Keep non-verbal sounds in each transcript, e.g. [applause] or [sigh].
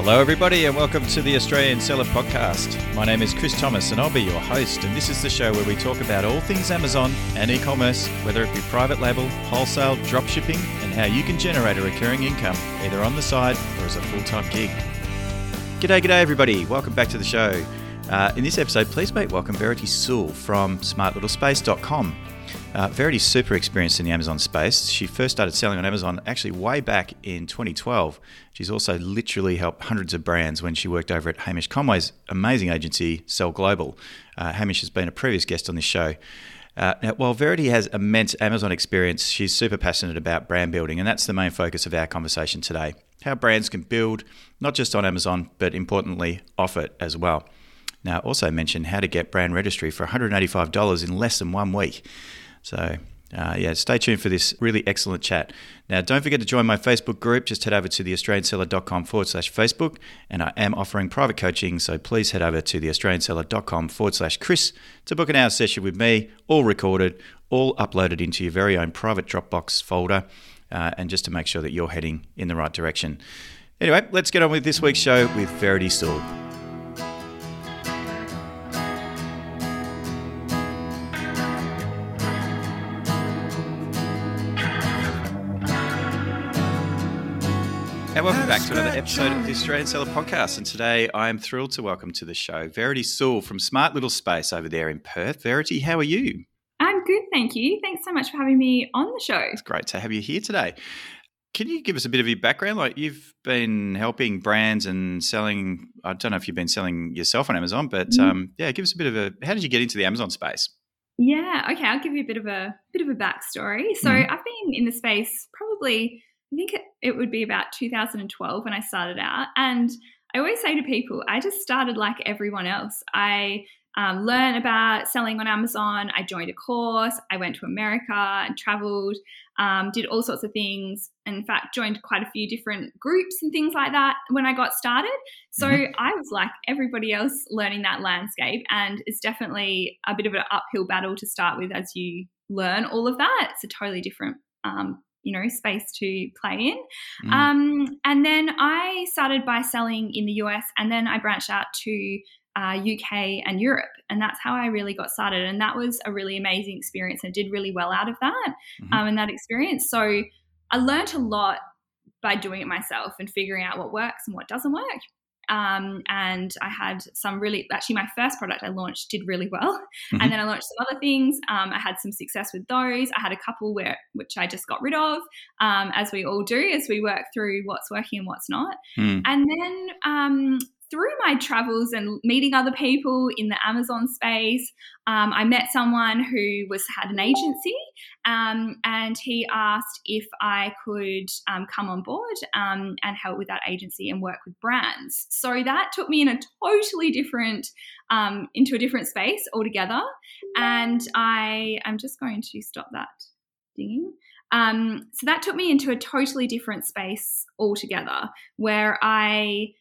Hello, everybody, and welcome to the Australian Seller Podcast. My name is Chris Thomas, and I'll be your host. And this is the show where we talk about all things Amazon and e commerce, whether it be private label, wholesale, drop shipping, and how you can generate a recurring income either on the side or as a full time gig. G'day, g'day, everybody. Welcome back to the show. Uh, in this episode, please make welcome Verity Sewell from smartlittlespace.com. Uh, Verity's super experienced in the Amazon space. She first started selling on Amazon actually way back in 2012. She's also literally helped hundreds of brands when she worked over at Hamish Conway's amazing agency, Sell Global. Uh, Hamish has been a previous guest on this show. Uh, now, while Verity has immense Amazon experience, she's super passionate about brand building, and that's the main focus of our conversation today. How brands can build, not just on Amazon, but importantly, off it as well. Now, also mention how to get brand registry for $185 in less than one week. So, uh, yeah, stay tuned for this really excellent chat. Now, don't forget to join my Facebook group. Just head over to theaustralianseller.com forward slash Facebook. And I am offering private coaching, so please head over to theaustralianseller.com forward slash Chris to book an hour session with me, all recorded, all uploaded into your very own private Dropbox folder, uh, and just to make sure that you're heading in the right direction. Anyway, let's get on with this week's show with Verity Sewell. Back to another episode of the Australian Seller Podcast. And today I am thrilled to welcome to the show Verity Sewell from Smart Little Space over there in Perth. Verity, how are you? I'm good, thank you. Thanks so much for having me on the show. It's great to have you here today. Can you give us a bit of your background? Like you've been helping brands and selling. I don't know if you've been selling yourself on Amazon, but mm-hmm. um, yeah, give us a bit of a. How did you get into the Amazon space? Yeah, okay, I'll give you a bit of a bit of a backstory. So mm-hmm. I've been in the space probably I think it would be about 2012 when I started out. And I always say to people, I just started like everyone else. I um, learned about selling on Amazon. I joined a course. I went to America and traveled, um, did all sorts of things. In fact, joined quite a few different groups and things like that when I got started. So mm-hmm. I was like everybody else learning that landscape. And it's definitely a bit of an uphill battle to start with as you learn all of that. It's a totally different um, you know space to play in mm. um, and then i started by selling in the us and then i branched out to uh, uk and europe and that's how i really got started and that was a really amazing experience and did really well out of that mm-hmm. um, and that experience so i learned a lot by doing it myself and figuring out what works and what doesn't work um, and I had some really, actually, my first product I launched did really well. [laughs] Mm-hmm. And then I launched some other things. Um, I had some success with those. I had a couple where, which I just got rid of, um, as we all do, as we work through what's working and what's not. Mm. And then um, through my travels and meeting other people in the Amazon space, um, I met someone who was had an agency, um, and he asked if I could um, come on board um, and help with that agency and work with brands. So that took me in a totally different um, into a different space altogether. And I am just going to stop that dinging. Um, so that took me into a totally different space altogether, where I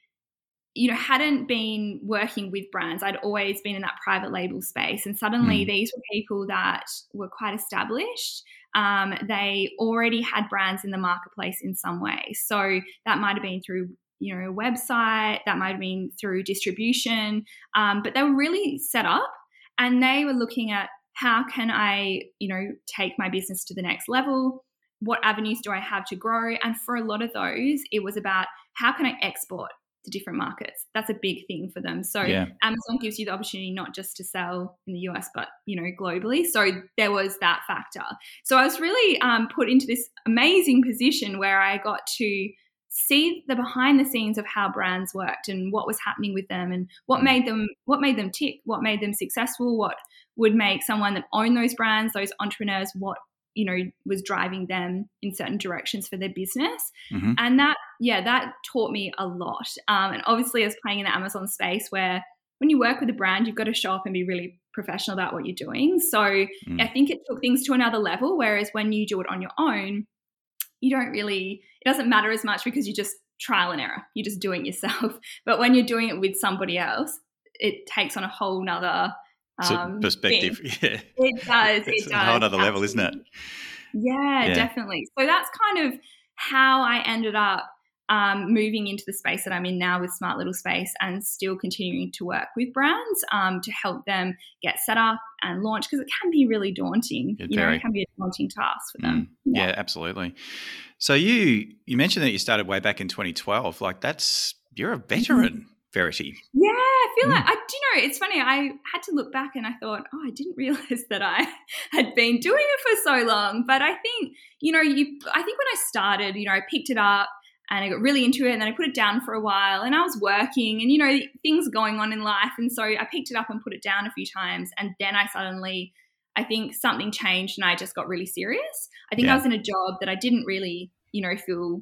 you know hadn't been working with brands i'd always been in that private label space and suddenly mm. these were people that were quite established um, they already had brands in the marketplace in some way. So that might have been through you know a website that might have been through distribution um, but they were really set up and they were looking at how can i you know take my business to the next level? What avenues do i have to grow? And for a lot of those it was about how can i export to different markets. That's a big thing for them. So yeah. Amazon gives you the opportunity not just to sell in the US, but you know globally. So there was that factor. So I was really um, put into this amazing position where I got to see the behind the scenes of how brands worked and what was happening with them and what mm. made them what made them tick, what made them successful, what would make someone that owned those brands, those entrepreneurs, what you know was driving them in certain directions for their business. Mm-hmm. and that yeah that taught me a lot. Um, and obviously as playing in the amazon space where when you work with a brand you've got to show up and be really professional about what you're doing. So mm. i think it took things to another level whereas when you do it on your own you don't really it doesn't matter as much because you just trial and error. You're just doing it yourself. [laughs] But when you're doing it with somebody else it takes on a whole nother um, perspective. [laughs] Yeah, it does. it's it does. a whole other level, isn't it? Yeah, yeah, definitely. So that's kind of how I ended up um, moving into the space that I'm in now with Smart Little Space and still continuing to work with brands um, to help them get set up and launch because it can be really daunting. It you know, it can be a daunting task for them. Mm. Yeah. absolutely. So you you mentioned that you started way back in 2012. Like that's you're a veteran, Verity. Yeah, I feel Mm. like I do you know it's funny. I had to look back and I thought, oh, I didn't [laughs] realize that I had been doing it for so long. But I think you know, you I think when I started, you know, I picked it up and I got really into it, and then I put it down for a while, and I was working, and you know, things going on in life, and so I picked it up and put it down a few times, and then I suddenly. I think something changed and I just got really serious. I think Yeah. I was in a job that I didn't really, you know, feel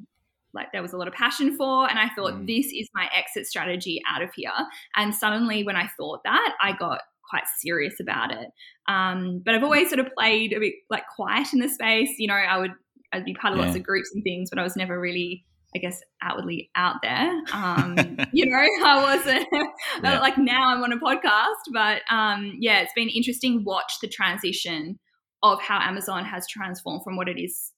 like there was a lot of passion for. And I thought, Mm. this is my exit strategy out of here. And suddenly, when I thought that, I got quite serious about it. Um, but I've always sort of played a bit like quiet in the space. You know, I would I'd be part of lots of groups and things, but I was never really, I guess, outwardly out there. Um, [laughs] you know, [laughs] I wasn't [laughs] Yeah. like now I'm on a podcast, but um, yeah, it's been interesting watch the transition of how Amazon has transformed from what it is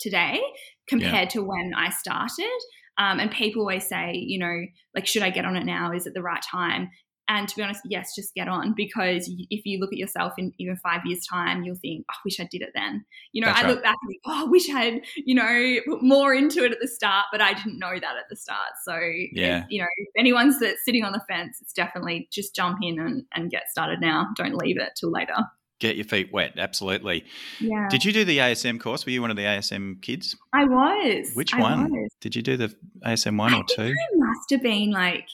today compared to when I started. Um, and people always say, you know, like, should I get on it now? Is it the right time? And to be honest, yes, just get on because if you look at yourself in even five years' time, you'll think, oh, I wish I did it then. You know, That's I right. look back and think, oh, I wish I had, you know, put more into it at the start, but I didn't know that at the start. So, Yeah. you know, if anyone's that's sitting on the fence, it's definitely just jump in and, and get started now. Don't leave it till later. Get your feet wet. Absolutely. Yeah. Did you do the ASM course? Were you one of the ASM kids? I was. Which I one? was. Did you do the ASM one I or two? I must have been like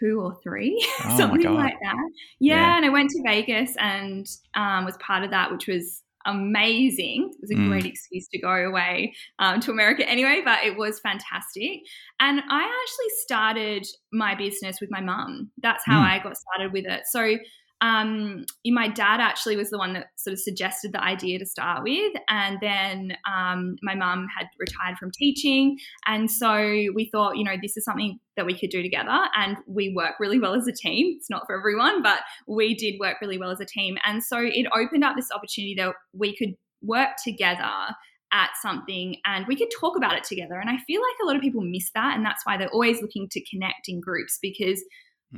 two or three, [laughs] Oh something like that. Yeah, Yeah. and I went to Vegas and um, was part of that, which was amazing. It was a Mm. great excuse to go away um, to America anyway, but it was fantastic. And I actually started my business with my mum. That's how Mm. I got started with it. So um, my dad actually was the one that sort of suggested the idea to start with. And then um, my mum had retired from teaching. And so we thought, you know, this is something that we could do together. And we work really well as a team. It's not for everyone, but we did work really well as a team. And so it opened up this opportunity that we could work together at something and we could talk about it together. And I feel like a lot of people miss that. And that's why they're always looking to connect in groups because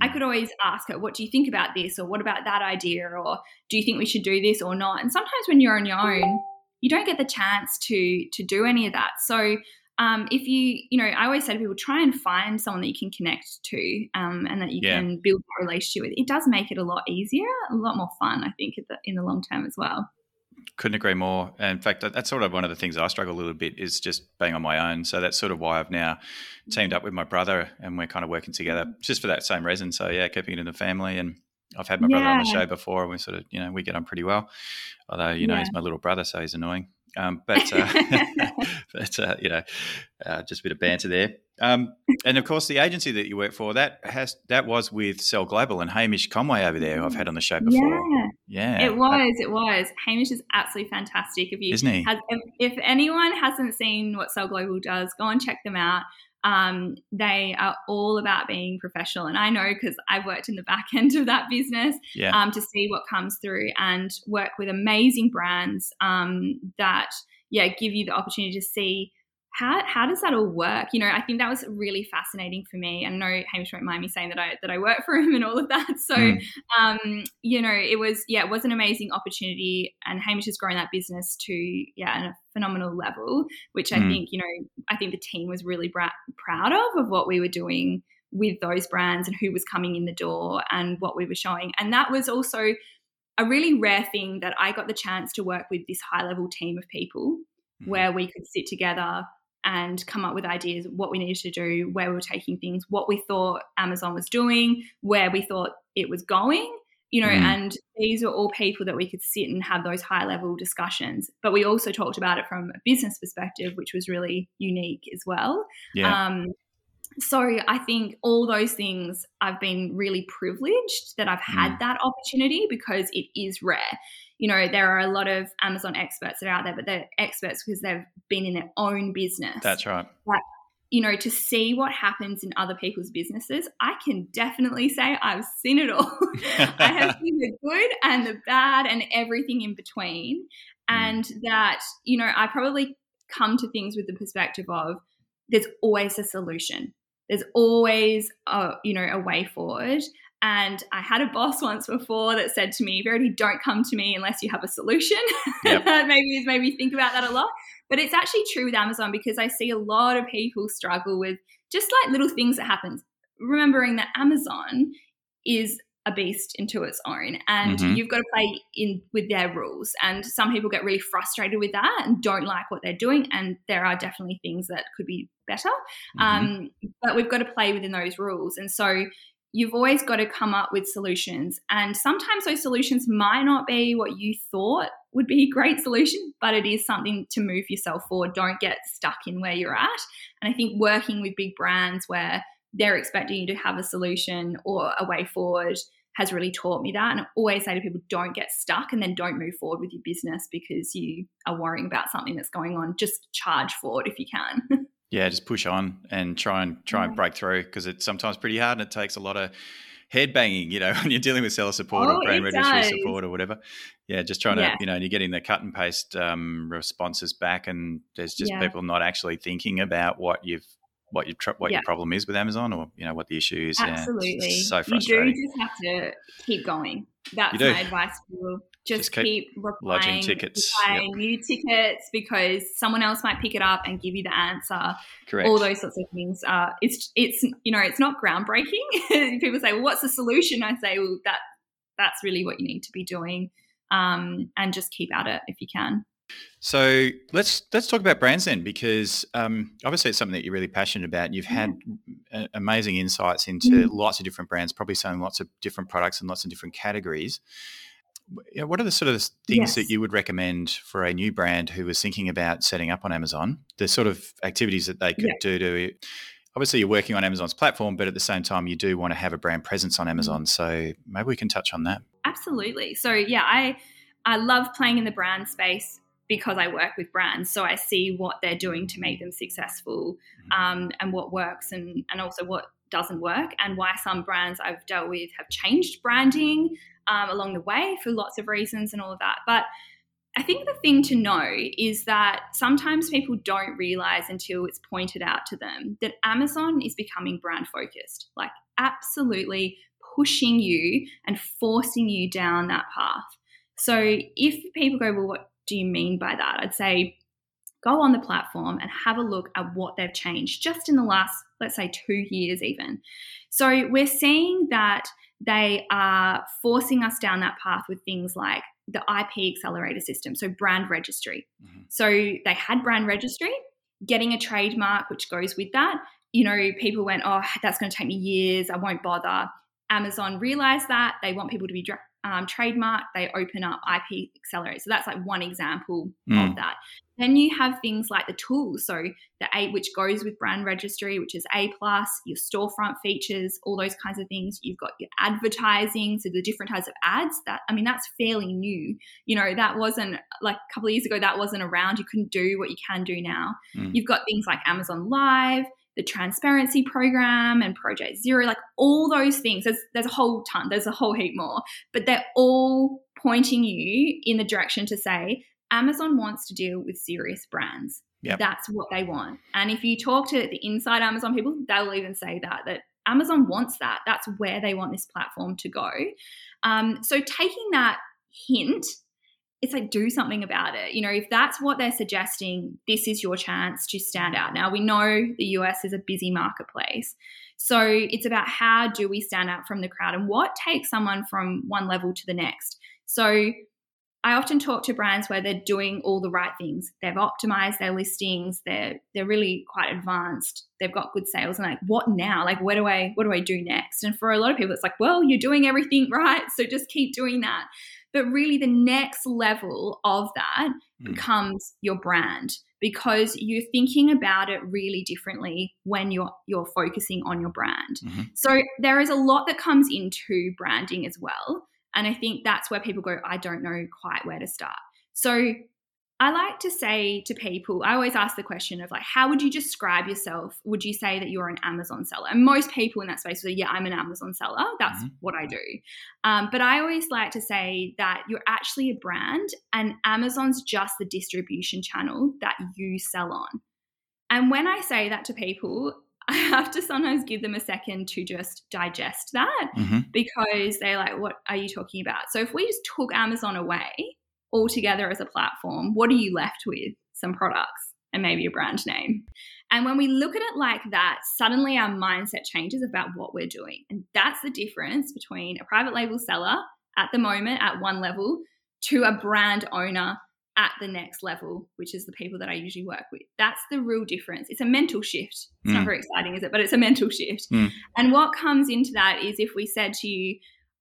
I could always ask her, what do you think about this? Or what about that idea? Or do you think we should do this or not? And sometimes when you're on your own, you don't get the chance to to do any of that. So um, if you, you know, I always say to people, try and find someone that you can connect to um, and that you Yeah. can build a relationship with. It does make it a lot easier, a lot more fun, I think, at the, in the long term as well. Couldn't agree more. In fact, that's sort of one of the things I struggle a little bit is just being on my own. So that's sort of why I've now teamed up with my brother and we're kind of working together just for that same reason. So yeah, keeping it in the family and I've had my brother on the show before and we sort of, you know, we get on pretty well. Although, you know, Yeah. he's my little brother, so he's annoying. Um, but, uh, [laughs] [laughs] but uh, you know, uh, just a bit of banter there. Um, and of course, the agency that you work for that has that was with Sell Global and Hamish Conway over there, who I've had on the show before. Yeah, Yeah, it was. It was. Hamish is absolutely fantastic. If you isn't he? has, if, if anyone hasn't seen what Sell Global does, go and check them out. Um, they are all about being professional, and I know because I've worked in the back [laughs] end of that business Yeah, um, to see what comes through and work with amazing brands um, that yeah give you the opportunity to see how how does that all work? You know, I think that was really fascinating for me. And I know Hamish won't mind me saying that I that I work for him and all of that. So Mm. um, you know, it was yeah, it was an amazing opportunity, and Hamish has grown that business to yeah, a phenomenal level, which I Mm. think you know, I think the team was really bra- proud of of what we were doing with those brands and who was coming in the door and what we were showing, and that was also a really rare thing that I got the chance to work with this high level team of people Mhm. where we could sit together and come up with ideas what we needed to do, where we were taking things, what we thought Amazon was doing, where we thought it was going, you know, Mm. and these are all people that we could sit and have those high level discussions. But we also talked about it from a business perspective, which was really unique as well. yeah, Um, so I think all those things I've been really privileged that I've had Mm. that opportunity because it is rare. You know, there are a lot of Amazon experts that are out there, but they're experts because they've been in their own business. that's right. But, You know, to see what happens in other people's businesses, I can definitely say I've seen it all. [laughs] I have seen the good and the bad and everything in between. Mm. And that, you know, I probably come to things with the perspective of there's always a solution. There's always a, you know, a way forward. And I had a boss once before that said to me, Verity, don't come to me unless you have a solution. Yep. [laughs] that maybe has made me think about that a lot. But it's actually true with Amazon because I see a lot of people struggle with just like little things that happen. Remembering that Amazon is a beast into its own and mm-hmm. you've got to play in with their rules and some people get really frustrated with that and don't like what they're doing and there are definitely things that could be better mm-hmm. um, but we've got to play within those rules and so you've always got to come up with solutions and sometimes those solutions might not be what you thought would be a great solution but it is something to move yourself forward don't get stuck in where you're at and i think working with big brands where they're expecting you to have a solution or a way forward has really taught me that. And I always say to people, don't get stuck and then don't move forward with your business because you are worrying about something that's going on. Just charge forward if you can. [laughs] yeah, just push on and try and try and break through because it's sometimes pretty hard and it takes a lot of head banging, you know, [laughs] when you're dealing with seller support oh, or brand registry does. support or whatever. Yeah, just trying yeah. to, you know, and you're getting the cut and paste um, responses back, and there's just yeah. people not actually thinking about what you've what your tr- what yeah. your problem is with Amazon or you know what the issue is. Absolutely, yeah, so frustrating. You do just have to keep going. That's my advice for you. Just, just keep, keep replying, tickets, buying yep. new tickets because someone else might pick it up and give you the answer. Correct. All those sorts of things. Uh, it's it's you know it's not groundbreaking. [laughs] People say, well, what's the solution? I say, well, that that's really what you need to be doing, um, and just keep at it if you can. So let's let's talk about brands then, because um, obviously it's something that you're really passionate about. You've had amazing insights into mm. lots of different brands, probably selling lots of different products and lots of different categories. what are the sort of things yes. that you would recommend for a new brand who was thinking about setting up on Amazon? The sort of activities that they could yeah. do to obviously you're working on Amazon's platform, but at the same time you do want to have a brand presence on mm. Amazon. So maybe we can touch on that. Absolutely. So yeah, I I love playing in the brand space because I work with brands. So I see what they're doing to make them successful mm-hmm. um, and what works and, and also what doesn't work and why some brands I've dealt with have changed branding um, along the way for lots of reasons and all of that. But I think the thing to know is that sometimes people don't realize until it's pointed out to them that Amazon is becoming brand focused, like absolutely pushing you and forcing you down that path. So if people go, well, what do you mean by that? I'd say go on the platform and have a look at what they've changed just in the last, let's say, two years, even. So we're seeing that they are forcing us down that path with things like the IP accelerator system, so brand registry. Mm-hmm. So they had brand registry, getting a trademark which goes with that. You know, people went, oh, that's going to take me years. I won't bother. Amazon realized that they want people to be um, trademark, they open up IP Accelerate. So that's like one example mm. of that. Then you have things like the tools. So the A, which goes with brand registry, which is A plus, your storefront features, all those kinds of things. You've got your advertising, so the different types of ads. That I mean, that's fairly new. You know, that wasn't like a couple of years ago. That wasn't around. You couldn't do what you can do now. Mm. You've got things like Amazon Live the transparency program and project zero like all those things. There's there's a whole ton. There's a whole heap more. But they're all pointing you in the direction to say amazon wants to deal with serious brands. Yep. that's what they want. And if you talk to the inside amazon people they'll even say that that amazon wants that. That's where they want this platform to go. Um, so taking that hint it's like do something about it. You know, if that's what they're suggesting, this is your chance to stand out. Now we know the US is a busy marketplace. So it's about how do we stand out from the crowd and what takes someone from one level to the next. So I often talk to brands where they're doing all the right things. They've optimized their listings. They're they're really quite advanced. They've got good sales. And like, what now? Like, what do I what do I do next? And for a lot of people, it's like, well, you're doing everything [laughs] right, so just keep doing that. But really, the next level of that mm. becomes your brand because you're thinking about it really differently when you're you're focusing on your brand. Mm-hmm. So there is a lot that comes into branding as well, and I think that's where people go, I don't know quite where to start. So I like to say to people, I always ask the question of like, how would you describe yourself? Would you say that you're an Amazon seller? And most people in that space will say, yeah, I'm an Amazon seller. That's mm-hmm. what I do. Um, but I always like to say that you're actually a brand and Amazon's just the distribution channel that you sell on. And when I say that to people, [laughs] I have to sometimes give them a second to just digest that mm-hmm. because they're like, what are you talking about? So if we just took Amazon away altogether as a platform, what are you left with? Some products and maybe a brand name. And when we look at it like that, suddenly our mindset changes about what we're doing. And that's the difference between a private label seller at the moment at one level to a brand owner at the next level, which is the people that I usually work with. That's the real difference. It's a mental shift. It's mm. not very exciting, is it? But it's a mental shift. Mm. And what comes into that is if we said to you,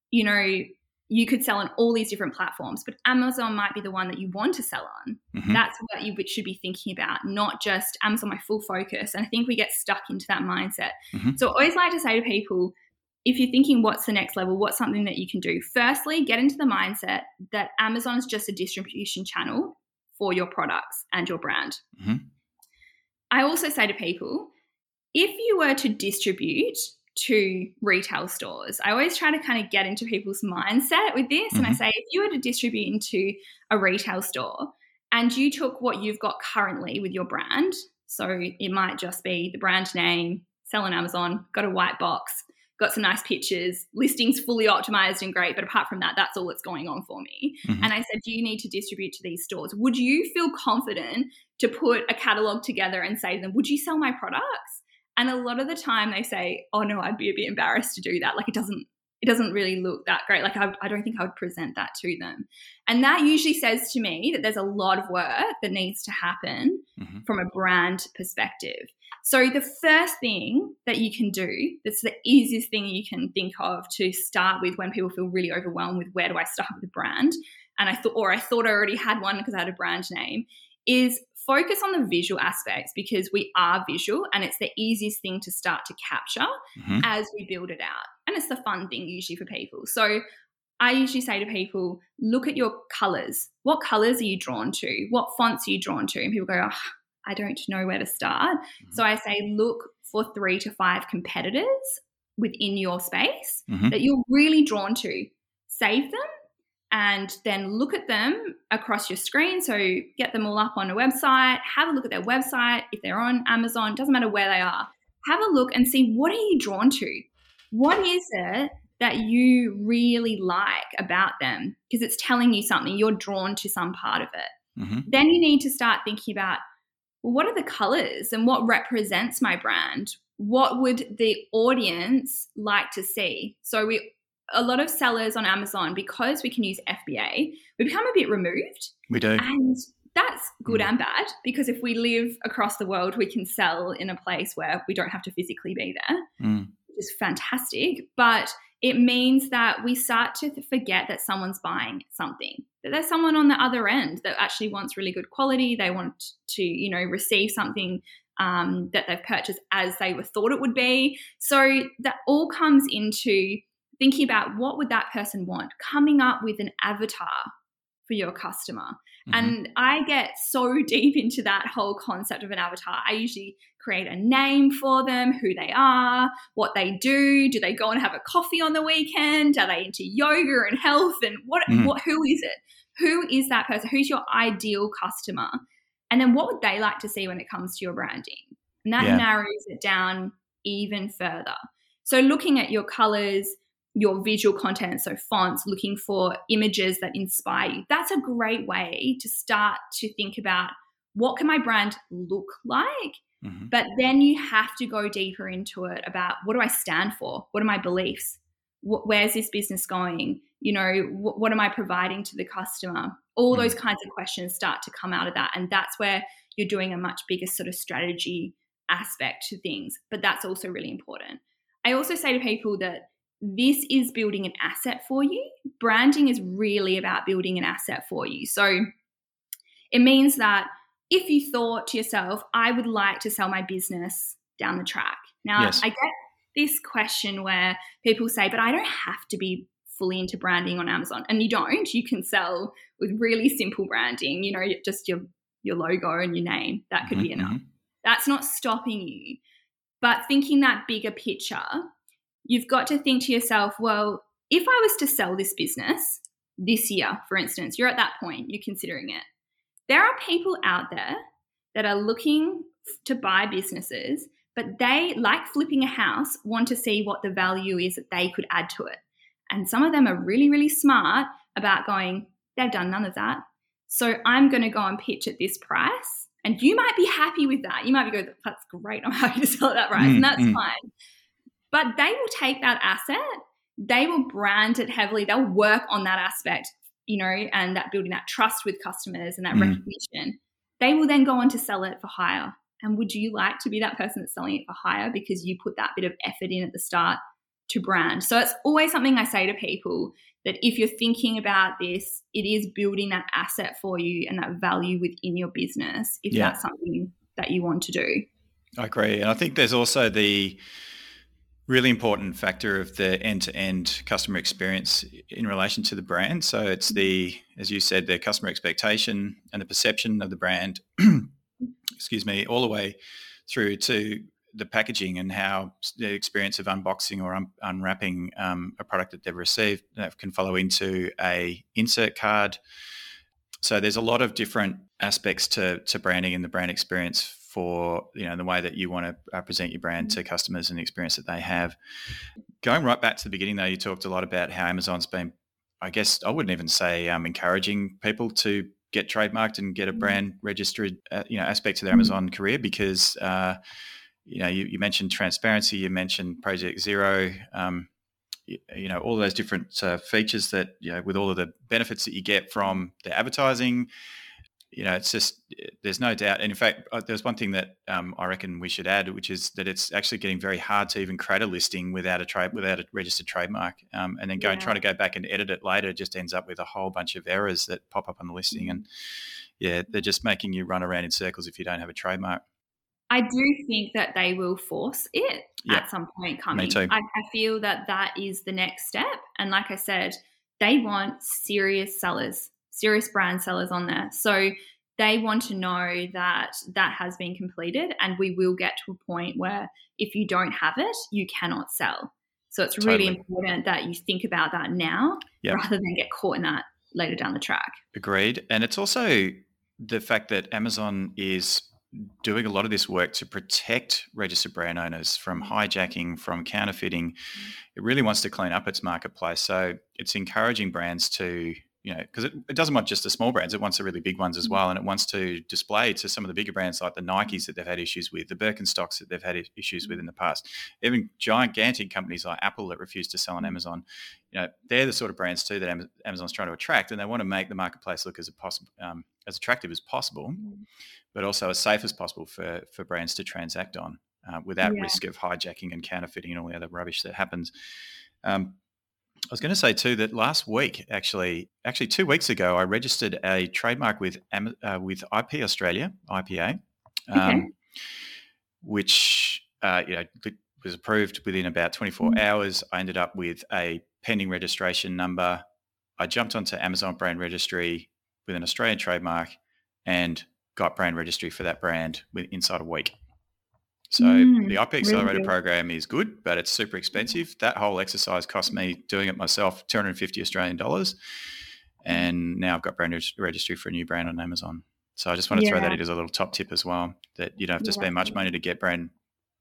you know, you could sell on all these different platforms, but Amazon might be the one that you want to sell on. Mm-hmm. That's what you should be thinking about, not just Amazon my full focus. And I think we get stuck into that mindset. Mm-hmm. So I always like to say to people, if you're thinking what's the next level, what's something that you can do? Firstly, get into the mindset that Amazon is just a distribution channel for your products and your brand. Mm-hmm. I also say to people, if you were to distribute to retail stores, I always try to kind of get into people's mindset with this. Mm-hmm. And I mm-hmm. say, if you were to distribute into a retail store and you took what you've got currently with your brand, so it might just be the brand name, sell on Amazon, got a white box, got some nice pictures, listings fully optimized and great. But apart from that, that's all that's going on for me. Mm-hmm. And I said, Do you need to distribute to these stores? Would you feel confident to put a catalog together and say to them, Would you sell my products? And a lot of the time they say, Oh no, I'd be a bit embarrassed to do that. Like it doesn't it doesn't really look that great. Like I, I don't think I would present that to them. And that usually says to me that there's a lot of work that needs to happen mm-hmm. from a brand perspective. So the first thing that you can do, that's the easiest thing you can think of to start with when people feel really overwhelmed with where do I start with a brand? And I thought, or I thought I already had one because I had a brand name, is focus on the visual aspects because we are visual and it's the easiest thing to start to capture mm-hmm. as we build it out. And it's the fun thing usually for people. So I usually say to people, look at your colors. What colors are you drawn to? What fonts are you drawn to? And people go, oh, I don't know where to start. Mm-hmm. So I say, look for three to five competitors within your space mm-hmm. that you're really drawn to. Save them and then look at them across your screen. So get them all up on a website, have a look at their website. If they're on Amazon, doesn't matter where they are, have a look and see what are you drawn to? What is it that you really like about them? Because it's telling you something, you're drawn to some part of it. Mm-hmm. Then you need to start thinking about well, what are the colors and what represents my brand? What would the audience like to see? So we a lot of sellers on Amazon, because we can use FBA, we become a bit removed. We do. And that's good mm. and bad because if we live across the world, we can sell in a place where we don't have to physically be there, mm. which is fantastic. But it means that we start to forget that someone's buying something that there's someone on the other end that actually wants really good quality they want to you know receive something um, that they've purchased as they were thought it would be so that all comes into thinking about what would that person want coming up with an avatar for your customer mm-hmm. and i get so [laughs] deep into that whole concept of an avatar i usually create a name for them, who they are, what they do. Do they go and have a coffee on the weekend? Are they into yoga and health? And what, mm. what who is it? Who is that person? Who's your ideal customer? And then what would they like to see when it comes to your branding? And that yeah. narrows it down even further. So looking at your colors, your visual content, so fonts, looking for images that inspire you. That's a great way to start to think about what can my brand look like Mm-hmm. But then you have to go deeper into it about what do I stand for? What are my beliefs? where's this business going? You know, what am I providing to the customer? All mm-hmm. those kinds of questions start to come out of that. And that's where you're doing a much bigger sort of strategy aspect to things. But that's also really important. I also say to people that this is building an asset for you. Branding is really about building an asset for you. So it means that if you thought to yourself, I would like to sell my business down the track. Now, yes. I get this question where people say, but I don't have to be fully into branding on Amazon. And you don't. You can sell with really simple branding, you know, just your your logo and your name. That could mm-hmm. be enough. Mm-hmm. That's not stopping you. But thinking that bigger picture, you've got to think to yourself, well, if I was to sell this business this year, for instance, you're at that point, you're considering it there are people out there that are looking to buy businesses, but they, like flipping a house, want to see what the value is that they could add to it. And some of them are really, really smart about going, they've done none of that. So I'm going to go and pitch at this price. And you might be happy with that. You might be going, that's great. I'm happy to sell at that price. Mm, and that's mm. fine. But they will take that asset, they will brand it heavily, they'll work on that aspect, you know, and that building that trust with customers and that mm. recognition. They will then go on to sell it for higher. And would you like to be that person that's selling it for higher because you put that bit of effort in at the start to brand? So it's always something I say to people that if you're thinking about this, it is building that asset for you and that value within your business if yeah. that's something that you want to do. I agree. And I think there's also the really important factor of the end-to-end customer experience in relation to the brand. So it's the, as you said, the customer expectation and the perception of the brand. [clears throat] excuse me, all the way through to the packaging and how the experience of unboxing or un- unwrapping um, a product that they've received that can follow into a insert card. So there's a lot of different aspects to, to branding and the brand experience for you know the way that you want to uh, present your brand to mm-hmm. customers and the experience that they have. Going right back to the beginning, though, you talked a lot about how Amazon's been, I guess I wouldn't even say um, encouraging people to get trademarked and get a mm-hmm. brand registered, uh, you know, aspect to their mm-hmm. Amazon career because. Uh, you know, you, you, mentioned transparency, you mentioned Project Zero, um, you, you, know, all those different uh, features that, you know, with all of the benefits that you get from the advertising, you know, it's just there's no doubt. And in fact, uh, there's one thing that um, I reckon we should add, which is that it's actually getting very hard to even create a listing without a trade without a registered trademark, um, and then go yeah. and try to go back and edit it later just ends up with a whole bunch of errors that pop up on the listing, and yeah, they're just making you run around in circles if you don't have a trademark. I do think that they will force it yeah. at some point coming. Me too. I, I feel that that is the next step, and like I said, they want serious sellers serious brand sellers on there. So they want to know that that has been completed and we will get to a point where if you don't have it, you cannot sell. So it's totally. really important that you think about that now yep. rather than get caught in that later down the track. Agreed. And it's also the fact that Amazon is doing a lot of this work to protect registered brand owners from mm-hmm. hijacking, from counterfeiting. Mm-hmm. It really wants to clean up its marketplace. So it's encouraging brands to you know, because it, it, doesn't want just the small brands, it wants the really big ones as mm. well. And it wants to display to some of the bigger brands like the Nikes that they've had issues with, the Birkenstocks that they've had issues with in the past, even gigantic companies like Apple that refuse to sell on mm. Amazon. You know, they're the sort of brands too that Amazon's trying to attract, and they want to make the marketplace look as possible, um, as attractive as possible, but also as safe as possible for for brands to transact on uh, without yeah. risk of hijacking and counterfeiting and all the other rubbish that happens. Um, I was going to say too that last week, actually, actually two weeks ago, I registered a trademark with uh, with IP Australia, IPA, um, okay. which uh, you know was approved within about 24 mm-hmm. hours. I ended up with a pending registration number. I jumped onto Amazon Brand Registry with an Australian trademark and got brand registry for that brand inside a week. So mm, the IP Accelerator really program is good, but it's super expensive. That whole exercise cost me doing it myself 250 Australian dollars. And now I've got brand registry for a new brand on Amazon. So I just want to yeah. throw that in as a little top tip as well that you don't have to yeah. spend much money to get brand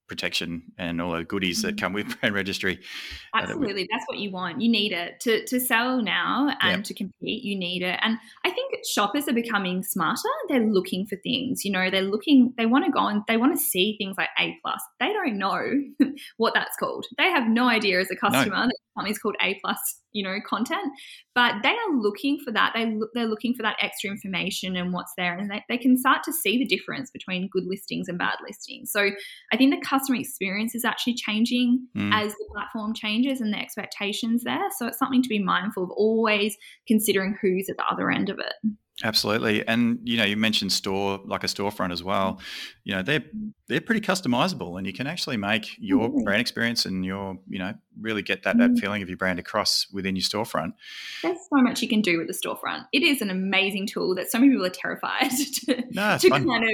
protection and all the goodies that mm-hmm. come with [laughs] brand registry. Absolutely, uh, that that's what you want. You need it to to sell now and yep. to compete. You need it, and I think shoppers are becoming smarter. They're looking for things. You know, they're looking. They want to go and they want to see things like A plus. They don't know [laughs] what that's called. They have no idea as a customer no. that something's called A plus you know content but they are looking for that. They look, they're looking for that extra information and what's there and they, they can start to see the difference between good listings and bad listings. So i think the customer experience is actually changing mm. as the platform changes and the expectations there. So it's something to be mindful of always considering who's at the other end of it Absolutely, and you know, you mentioned store like a storefront as well. You know, they're they're pretty customizable, and you can actually make your mm-hmm. brand experience and your you know really get that that mm-hmm. feeling of your brand across within your storefront. There's so much you can do with the storefront. It is an amazing tool that so many people are terrified [laughs] to, no, to kind of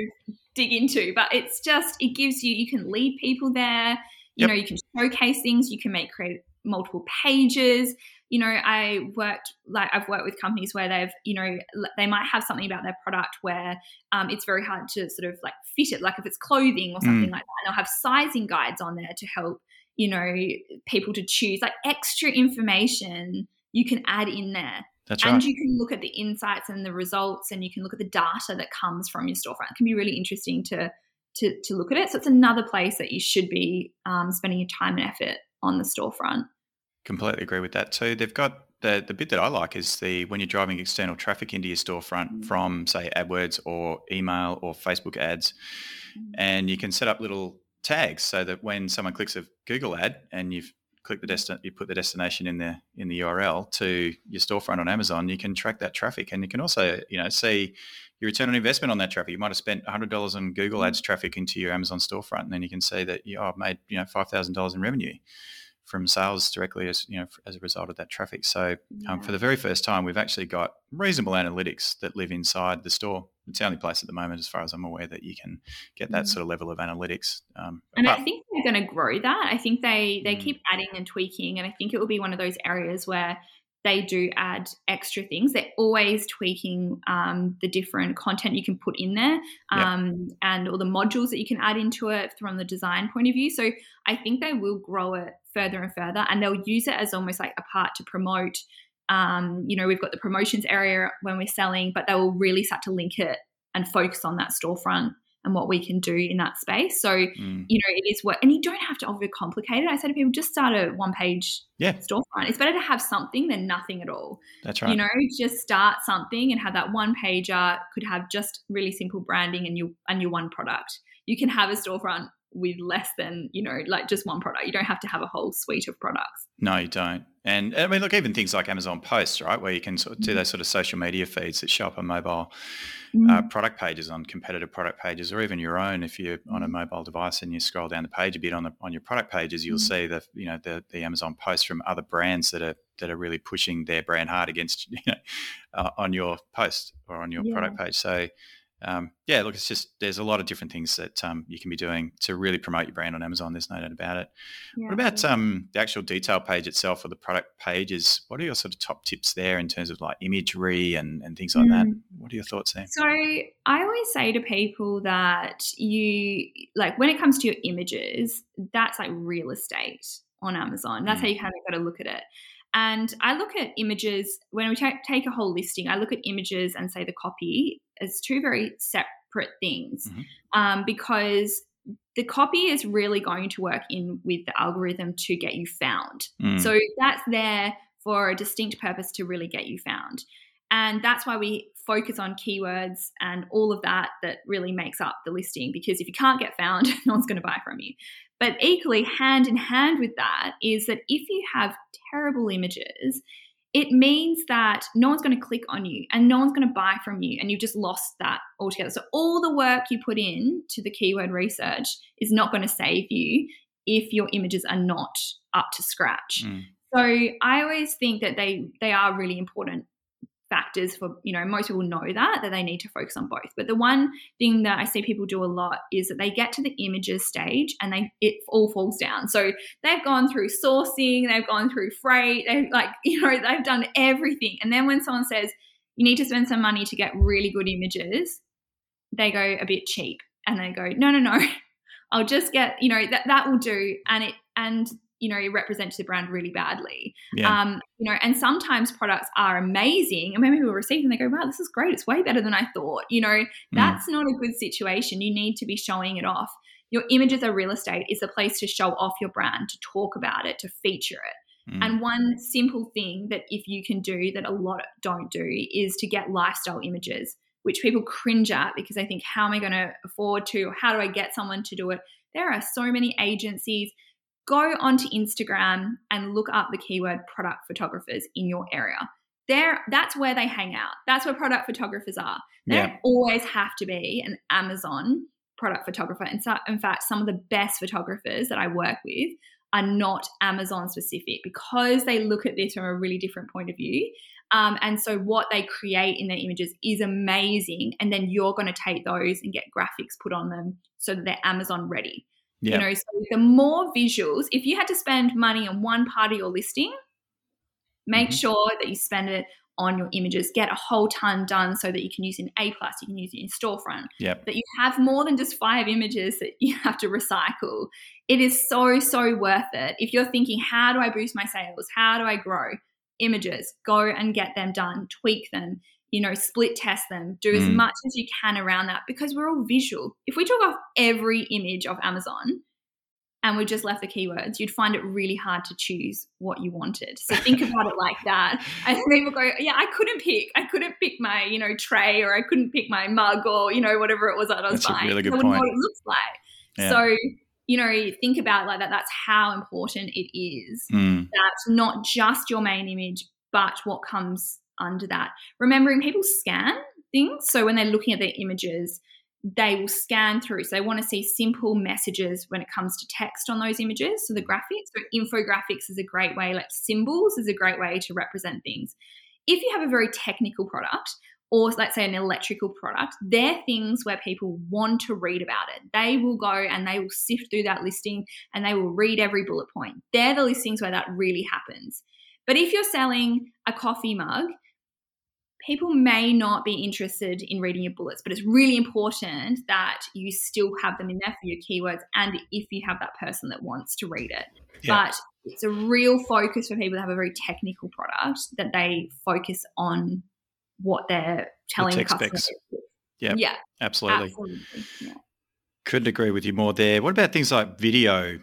dig into, but it's just it gives you you can lead people there. You yep. know, you can showcase things, you can make creative multiple pages. You know, I worked like I've worked with companies where they've, you know, they might have something about their product where um, it's very hard to sort of like fit it, like if it's clothing or something mm. like that. And they'll have sizing guides on there to help, you know, people to choose like extra information you can add in there. That's right. And you can look at the insights and the results, and you can look at the data that comes from your storefront. It can be really interesting to to, to look at it. So it's another place that you should be um, spending your time and effort on the storefront. Completely agree with that too. They've got the the bit that I like is the when you're driving external traffic into your storefront mm-hmm. from say AdWords or email or Facebook ads, mm-hmm. and you can set up little tags so that when someone clicks a Google ad and you've click the destin you put the destination in the in the URL to your storefront on Amazon, you can track that traffic and you can also, you know, see your return on investment on that traffic. You might have spent $100 on Google mm. Ads traffic into your Amazon storefront, and then you can see that you, oh, I've made you know $5,000 in revenue from sales directly as you know as a result of that traffic. So yeah. um, for the very first time, we've actually got reasonable analytics that live inside the store. It's the only place at the moment, as far as I'm aware, that you can get that mm. sort of level of analytics. Um, and I think they're going to grow that. I think they they mm. keep adding and tweaking, and I think it will be one of those areas where they do add extra things. They're always tweaking um, the different content you can put in there um, yep. and all the modules that you can add into it from the design point of view. So I think they will grow it further and further, and they'll use it as almost like a part to promote. Um, you know, we've got the promotions area when we're selling, but they will really start to link it and focus on that storefront and what we can do in that space. So, mm. you know, it is what, and you don't have to overcomplicate it. I say to people, just start a one page yeah. storefront. It's better to have something than nothing at all. That's right. You know, just start something and have that one pager, could have just really simple branding and your, and your one product. You can have a storefront with less than you know like just one product you don't have to have a whole suite of products no you don't and i mean look even things like amazon posts right where you can sort of do mm-hmm. those sort of social media feeds that show up on mobile mm. uh, product pages on competitive product pages or even your own if you're on a mm-hmm. mobile device and you scroll down the page a bit on the on your product pages you'll mm. see the you know the, the amazon posts from other brands that are that are really pushing their brand hard against [laughs] you know uh, on your post or on your yeah. product page so um, yeah, look, it's just there's a lot of different things that um, you can be doing to really promote your brand on Amazon. There's no doubt about it. Yeah. What about um, the actual detail page itself or the product pages? What are your sort of top tips there in terms of like imagery and, and things like mm. that? What are your thoughts there? So I always say to people that you like when it comes to your images, that's like real estate on Amazon. That's mm. how you kind of got to look at it. And I look at images when we take, take a whole listing. I look at images and say the copy as two very separate things mm-hmm. um, because the copy is really going to work in with the algorithm to get you found. Mm. So that's there for a distinct purpose to really get you found. And that's why we focus on keywords and all of that that really makes up the listing because if you can't get found, [laughs] no one's going to buy from you. But equally, hand in hand with that is that if you have terrible images, it means that no one's going to click on you and no one's going to buy from you and you've just lost that altogether. So all the work you put in to the keyword research is not going to save you if your images are not up to scratch. Mm. So I always think that they they are really important factors for you know most people know that that they need to focus on both. But the one thing that i see people do a lot is that they get to the images stage and they it all falls down. So they've gone through sourcing they've gone through freight they've like [laughs] you know they've done everything. And then when someone says you need to spend some money to get really good images they go a bit cheap and they go no no no. [laughs] I'll just get you know that that will do. And it and you know you represent the brand really badly. Yeah. um you know and sometimes products are amazing and when people receive them they go wow this is great. It's way better than i thought. You know mm. that's not a good situation. You need to be showing it off. Your images are real estate is a place to show off your brand to talk about it to feature it. Mm. and one simple thing that if you can do that a lot don't do is to get lifestyle images which people cringe at because they think how am i going to afford to or how do i get someone to do it? There are so many agencies go onto Instagram and look up the keyword product photographers in your area. There, that's where they hang out. That's where product photographers are. They yeah. don't always have to be an Amazon product photographer. And so, in fact, some of the best photographers that I work with are not Amazon specific because they look at this from a really different point of view. Um, and so, what they create in their images is amazing. And then you're going to take those and get graphics put on them so that they're Amazon ready. Yeah. You know, so the more visuals, if you had to spend money on one part of your listing, make Mhm. sure that you spend it on your images. Get a whole ton done so that you can use in A plus, you can use it in storefront. Yep. That you have more than just five images that you [laughs] have to recycle. It is so, so worth it. If you're thinking, how do I boost my sales? How do I grow? Images, go and get them done, tweak them, you know, split test them, do as Mm. much as you can around that because we're all visual. If we took off every image of Amazon, and we just left the keywords, you'd find it really hard to choose what you wanted. So think [laughs] about it like that. And people go, yeah, I couldn't pick. I couldn't pick my, you know, tray or I couldn't pick my mug or, you know, whatever it was that I was That's a buying. really good I wouldn't know what it looks like. Yeah. So, you know, think about it like that. That's how important it is Mm. that not just your main image, but what comes under that. Remembering people scan things. So when they're looking at their images, they will scan through. So they want to see simple messages when it comes to text on those images. So the graphics, so infographics is a great way, like symbols is a great way to represent things. If you have a very technical product, or let's say an electrical product, they're things where people want to read about it. They will go and they will sift through that listing and they will read every bullet point. They're the listings where that really happens. But if you're selling a coffee mug, people may not be interested in reading your bullets, but it's really important that you still have them in there for your keywords and if you have that person that wants to read it. Yeah. But it's a real focus for people that have a very technical product that they focus on what they're telling the, tech customer. specs. Yep. Yeah, Absolutely. absolutely. Yeah. Couldn't agree with you more there. What about things like video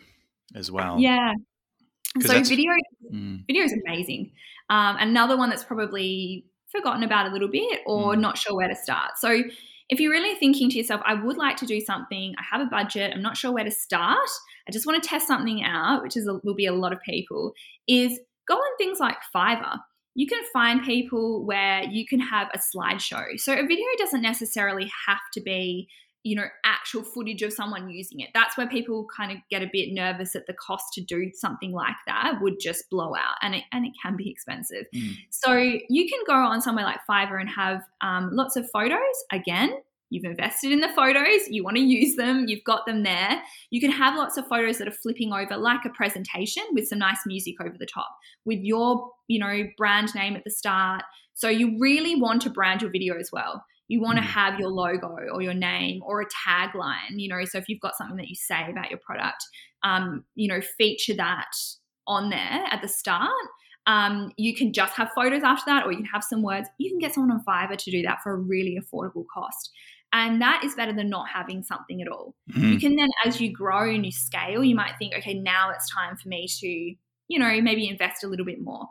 as well? Yeah. So video Mm. video is amazing. Um, another one that's probably forgotten about a little bit or Mm. not sure where to start. So if you're really thinking to yourself, I would like to do something, I have a budget, I'm not sure where to start, I just want to test something out, which is a, will be a lot of people, is go on things like Fiverr. You can find people where you can have a slideshow. So a video doesn't necessarily have to be you know actual footage of someone using it. That's where people kind of get a bit nervous that the cost to do something like that would just blow out and it, and it can be expensive. Mm. so you can go on somewhere like fiverr and have um, lots of photos. Again you've invested in the photos you want to use them you've got them there. You can have lots of photos that are flipping over like a presentation with some nice music over the top with your you know brand name at the start. So you really want to brand your video as well you want to Mhm. have your logo or your name or a tagline you know so if you've got something that you say about your product um, you know feature that on there at the start. Um, you can just have photos after that or you can have some words. You can get someone on fiverr to do that for a really affordable cost. And that is better than not having something at all. Mm. you can then as you grow and you scale you might think okay now it's time for me to you know maybe invest a little bit more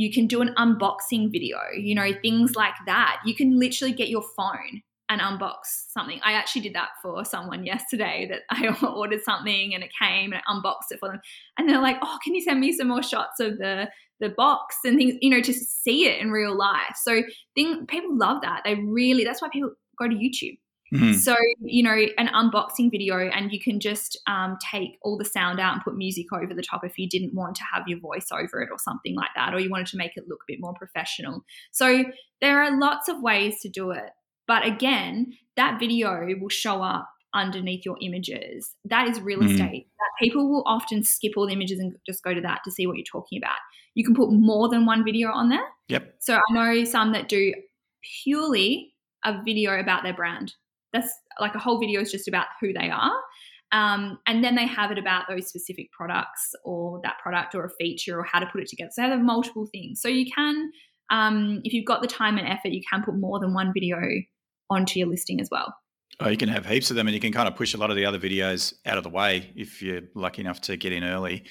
you can do an unboxing video you know things like that. You can literally get your phone and unbox something. I actually did that for someone [laughs] yesterday that i [laughs] ordered something and it came and i unboxed it for them. And they're like oh can you send me some more shots of the the box? and things you know to see it in real life. So thing people love that. They really that's why people go to youtube Mm. so, you know, an unboxing video, and you can just um, take all the sound out and put music over the top if you didn't want to have your voice over it or something like that, or you wanted to make it look a bit more professional. So, there are lots of ways to do it. But again, that video will show up underneath your images. That is real Mm. estate. People will often skip all the images and just go to that to see what you're talking about. You can put more than one video on there. Yep. So I know some that do purely a video about their brand. That's like a whole video is just about who they are. Um, and then they have it about those specific products or that product or a feature or how to put it together. So they have multiple things. So you can, um, if you've got the time and effort, you can put more than one video onto your listing as well. Oh, you can have heaps of them, and you can kind of push a lot of the other videos out of the way if you're lucky enough to get in early.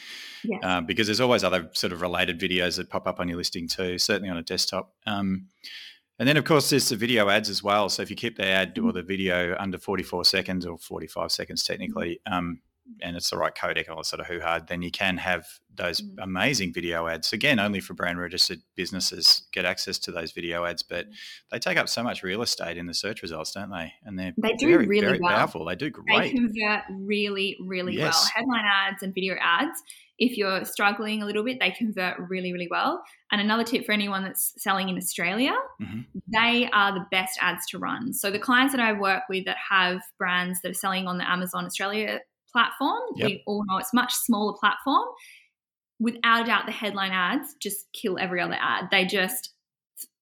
Yes. Um, because there's always other sort of related videos that pop up on your listing too, certainly on a desktop. Um, and then, of course, there's the video ads as well. So if you keep the ad or the video under 44 seconds or 45 seconds technically, um, and it's the right codec or sort of who hard, then you can have those Mhm. amazing video ads. Again, only for brand registered businesses get access to those video ads, but they take up so much real estate in the search results, don't they? And they're They do very, really very well. powerful. They do great. They convert really, really well. Headline ads and video ads, if you're struggling a little bit, they convert really, really well. And another tip for anyone that's selling in Australia, Mhm. they are the best ads to run. So the clients that I work with that have brands that are selling on the Amazon Australia platform. Yep. We all know it's much smaller platform. Without a doubt, the headline ads just kill every other ad. They just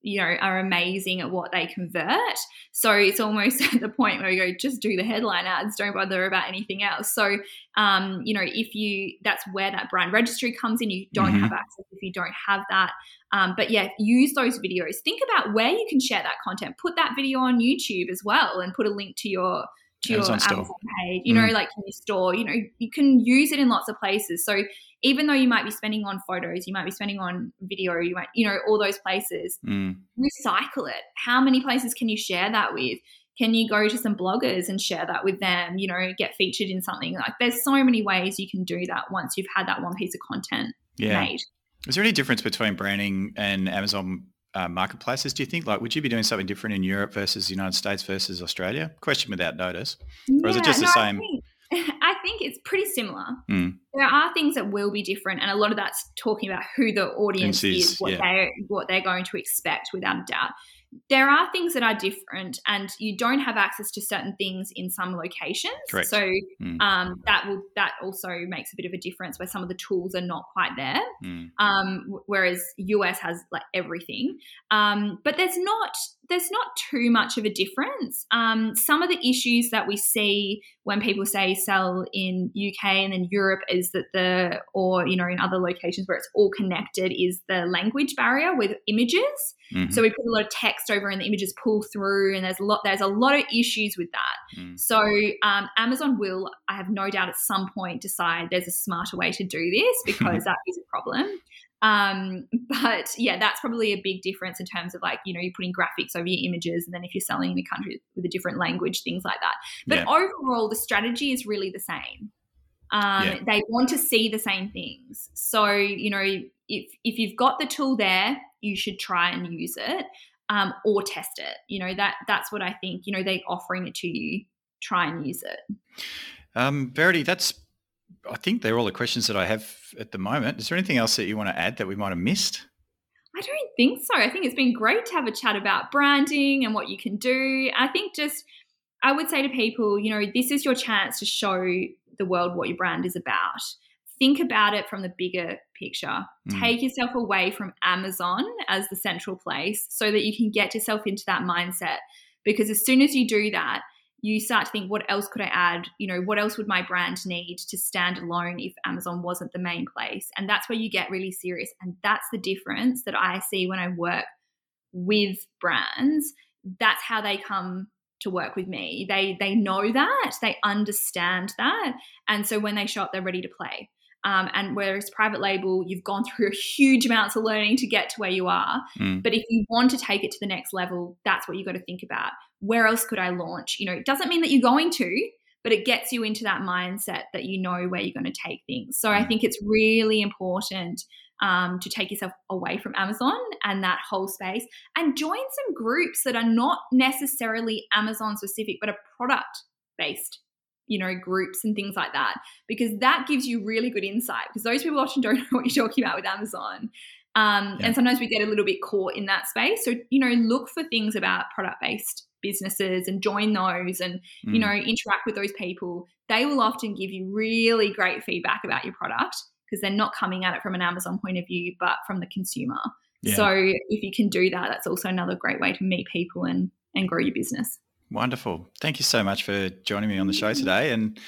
you know are amazing at what they convert so it's almost [laughs] at the point where we go just do the headline ads don't bother about anything else so um, you know if you that's where that brand registry comes in you don't Mhm. have access if you don't have that um, but yeah use those videos think about where you can share that content put that video on youtube as well and put a link to your to Amazon your store. Amazon page, you know, Mm. like in your store, you know, you can use it in lots of places. So even though you might be spending on photos, you might be spending on video, you might, you know, all those places, Mm. recycle it. How many places can you share that with? Can you go to some bloggers and share that with them? You know, get featured in something. Like there's so many ways you can do that once you've had that one piece of content Yeah. made. Is there any difference between branding and Amazon uh, marketplaces? Do you think like would you be doing something different in Europe versus the United States versus Australia? Question without notice. Or is it just the I same? [laughs] I think it's pretty similar. Mm. There are things that will be different, and a lot of that's talking about who the audience Is, is, what yeah. they what they're going to expect, without a doubt. There are things that are different, and you don't have access to certain things in some locations. Correct. So Mm. um, that will that also makes a bit of a difference where some of the tools are not quite there. Mm. um, whereas US has like everything. Um, but there's not there's not too much of a difference. Um, some of the issues that we see when people say sell in UK and then Europe is that the or you know in other locations where it's all connected is the language barrier with images. Mhm. So we put a lot of text over and the images pull through, and there's a lot there's a lot of issues with that. Mm. So um, Amazon will, I have no doubt, at some point decide there's a smarter way to do this because [laughs] that is a problem. Um, [laughs] but yeah, that's probably a big difference in terms of like you know you're putting graphics over your images, and then if you're selling in a country with a different language, things like that. But Yeah. overall, the strategy is really the same. Um, Yeah. They want to see the same things. So you know if if you've got the tool there, you should try and use it um, or test it. You know that that's what I think. You know they're offering it to you. Try and use it. Um, Verity, that's. I think they're all the questions that I have at the moment. Is there anything else that you want to add that we might have missed? I don't think so. I think it's been great to have a chat about branding and what you can do. I think just I would say to people, you know, this is your chance to show the world what your brand is about. Think about it from the bigger picture. Mm. Take yourself away from Amazon as the central place so that you can get yourself into that mindset. Because as soon as you do that, you start to think, what else could I add? You know, what else would my brand need to stand alone if Amazon wasn't the main place? And that's where you get really serious. And that's the difference that I see when I work with brands. That's how they come to work with me. They they know that, they understand that. And so when they show up, they're ready to play. Um, and whereas private label, you've gone [laughs] through huge amounts of learning to get to where you are. Mm. But if you want to take it to the next level, that's what you've got to think about. Where else could I launch? You know, it doesn't mean that you're going to, but it gets you into that mindset that you know where you're going to take things. So I Mm. think it's really important um, to take yourself away from Amazon and that whole space and join some groups that are not necessarily Amazon specific, but are product based. You know, groups and things like that, because that gives you really good insight. Because those people often [laughs] don't know what you're talking about with Amazon. Um, Yeah. And sometimes we get a little bit caught in that space. So, you know, look for things about product based businesses and join those and, you Mm. know, interact with those people. They will often give you really great feedback about your product because they're not coming at it from an Amazon point of view, but from the consumer. Yeah. So, if you can do that, that's also another great way to meet people and, and grow your business. Wonderful. Thank you so much for joining me on the show today. And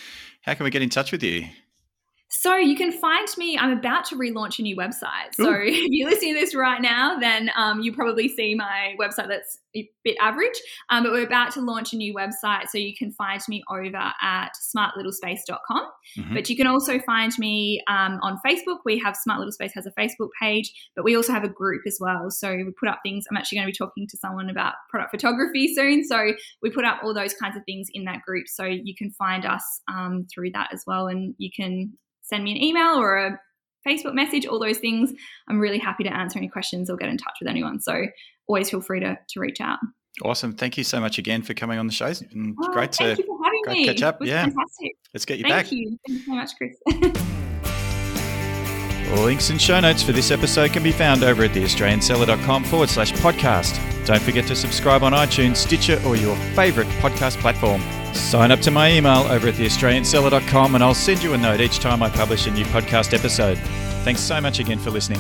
how can we get in touch with you? So you can find me. I'm about to relaunch a new website. So Ooh. if you're listening to this right now, then um, you probably see my website that's a bit average. Um, but we're about to launch a new website, so you can find me over at smartlittlespace.com. Mhm. But you can also find me um, on Facebook. We have Smart Little Space has a Facebook page, but we also have a group as well. So we put up things. I'm actually going to be talking to someone about product photography soon. So we put up all those kinds of things in that group. So you can find us um, through that as well, and you can send me an email or a Facebook message, all those things. I'm really happy to answer any questions or get in touch with anyone. So always feel free to, to reach out. Awesome. Thank you so much again for coming on the show. And Oh, great thank to you for having great me. catch up. Yeah. fantastic. let's get you Thank back. you. Thank you so much, Chris. [laughs] All links and show notes for this episode can be found over at theaustralianseller.com forward slash podcast. Don't forget to subscribe on iTunes, Stitcher, or your favourite podcast platform. Sign up to my email over at theaustralianseller.com and I'll send you a note each time I publish a new podcast episode. Thanks so much again for listening.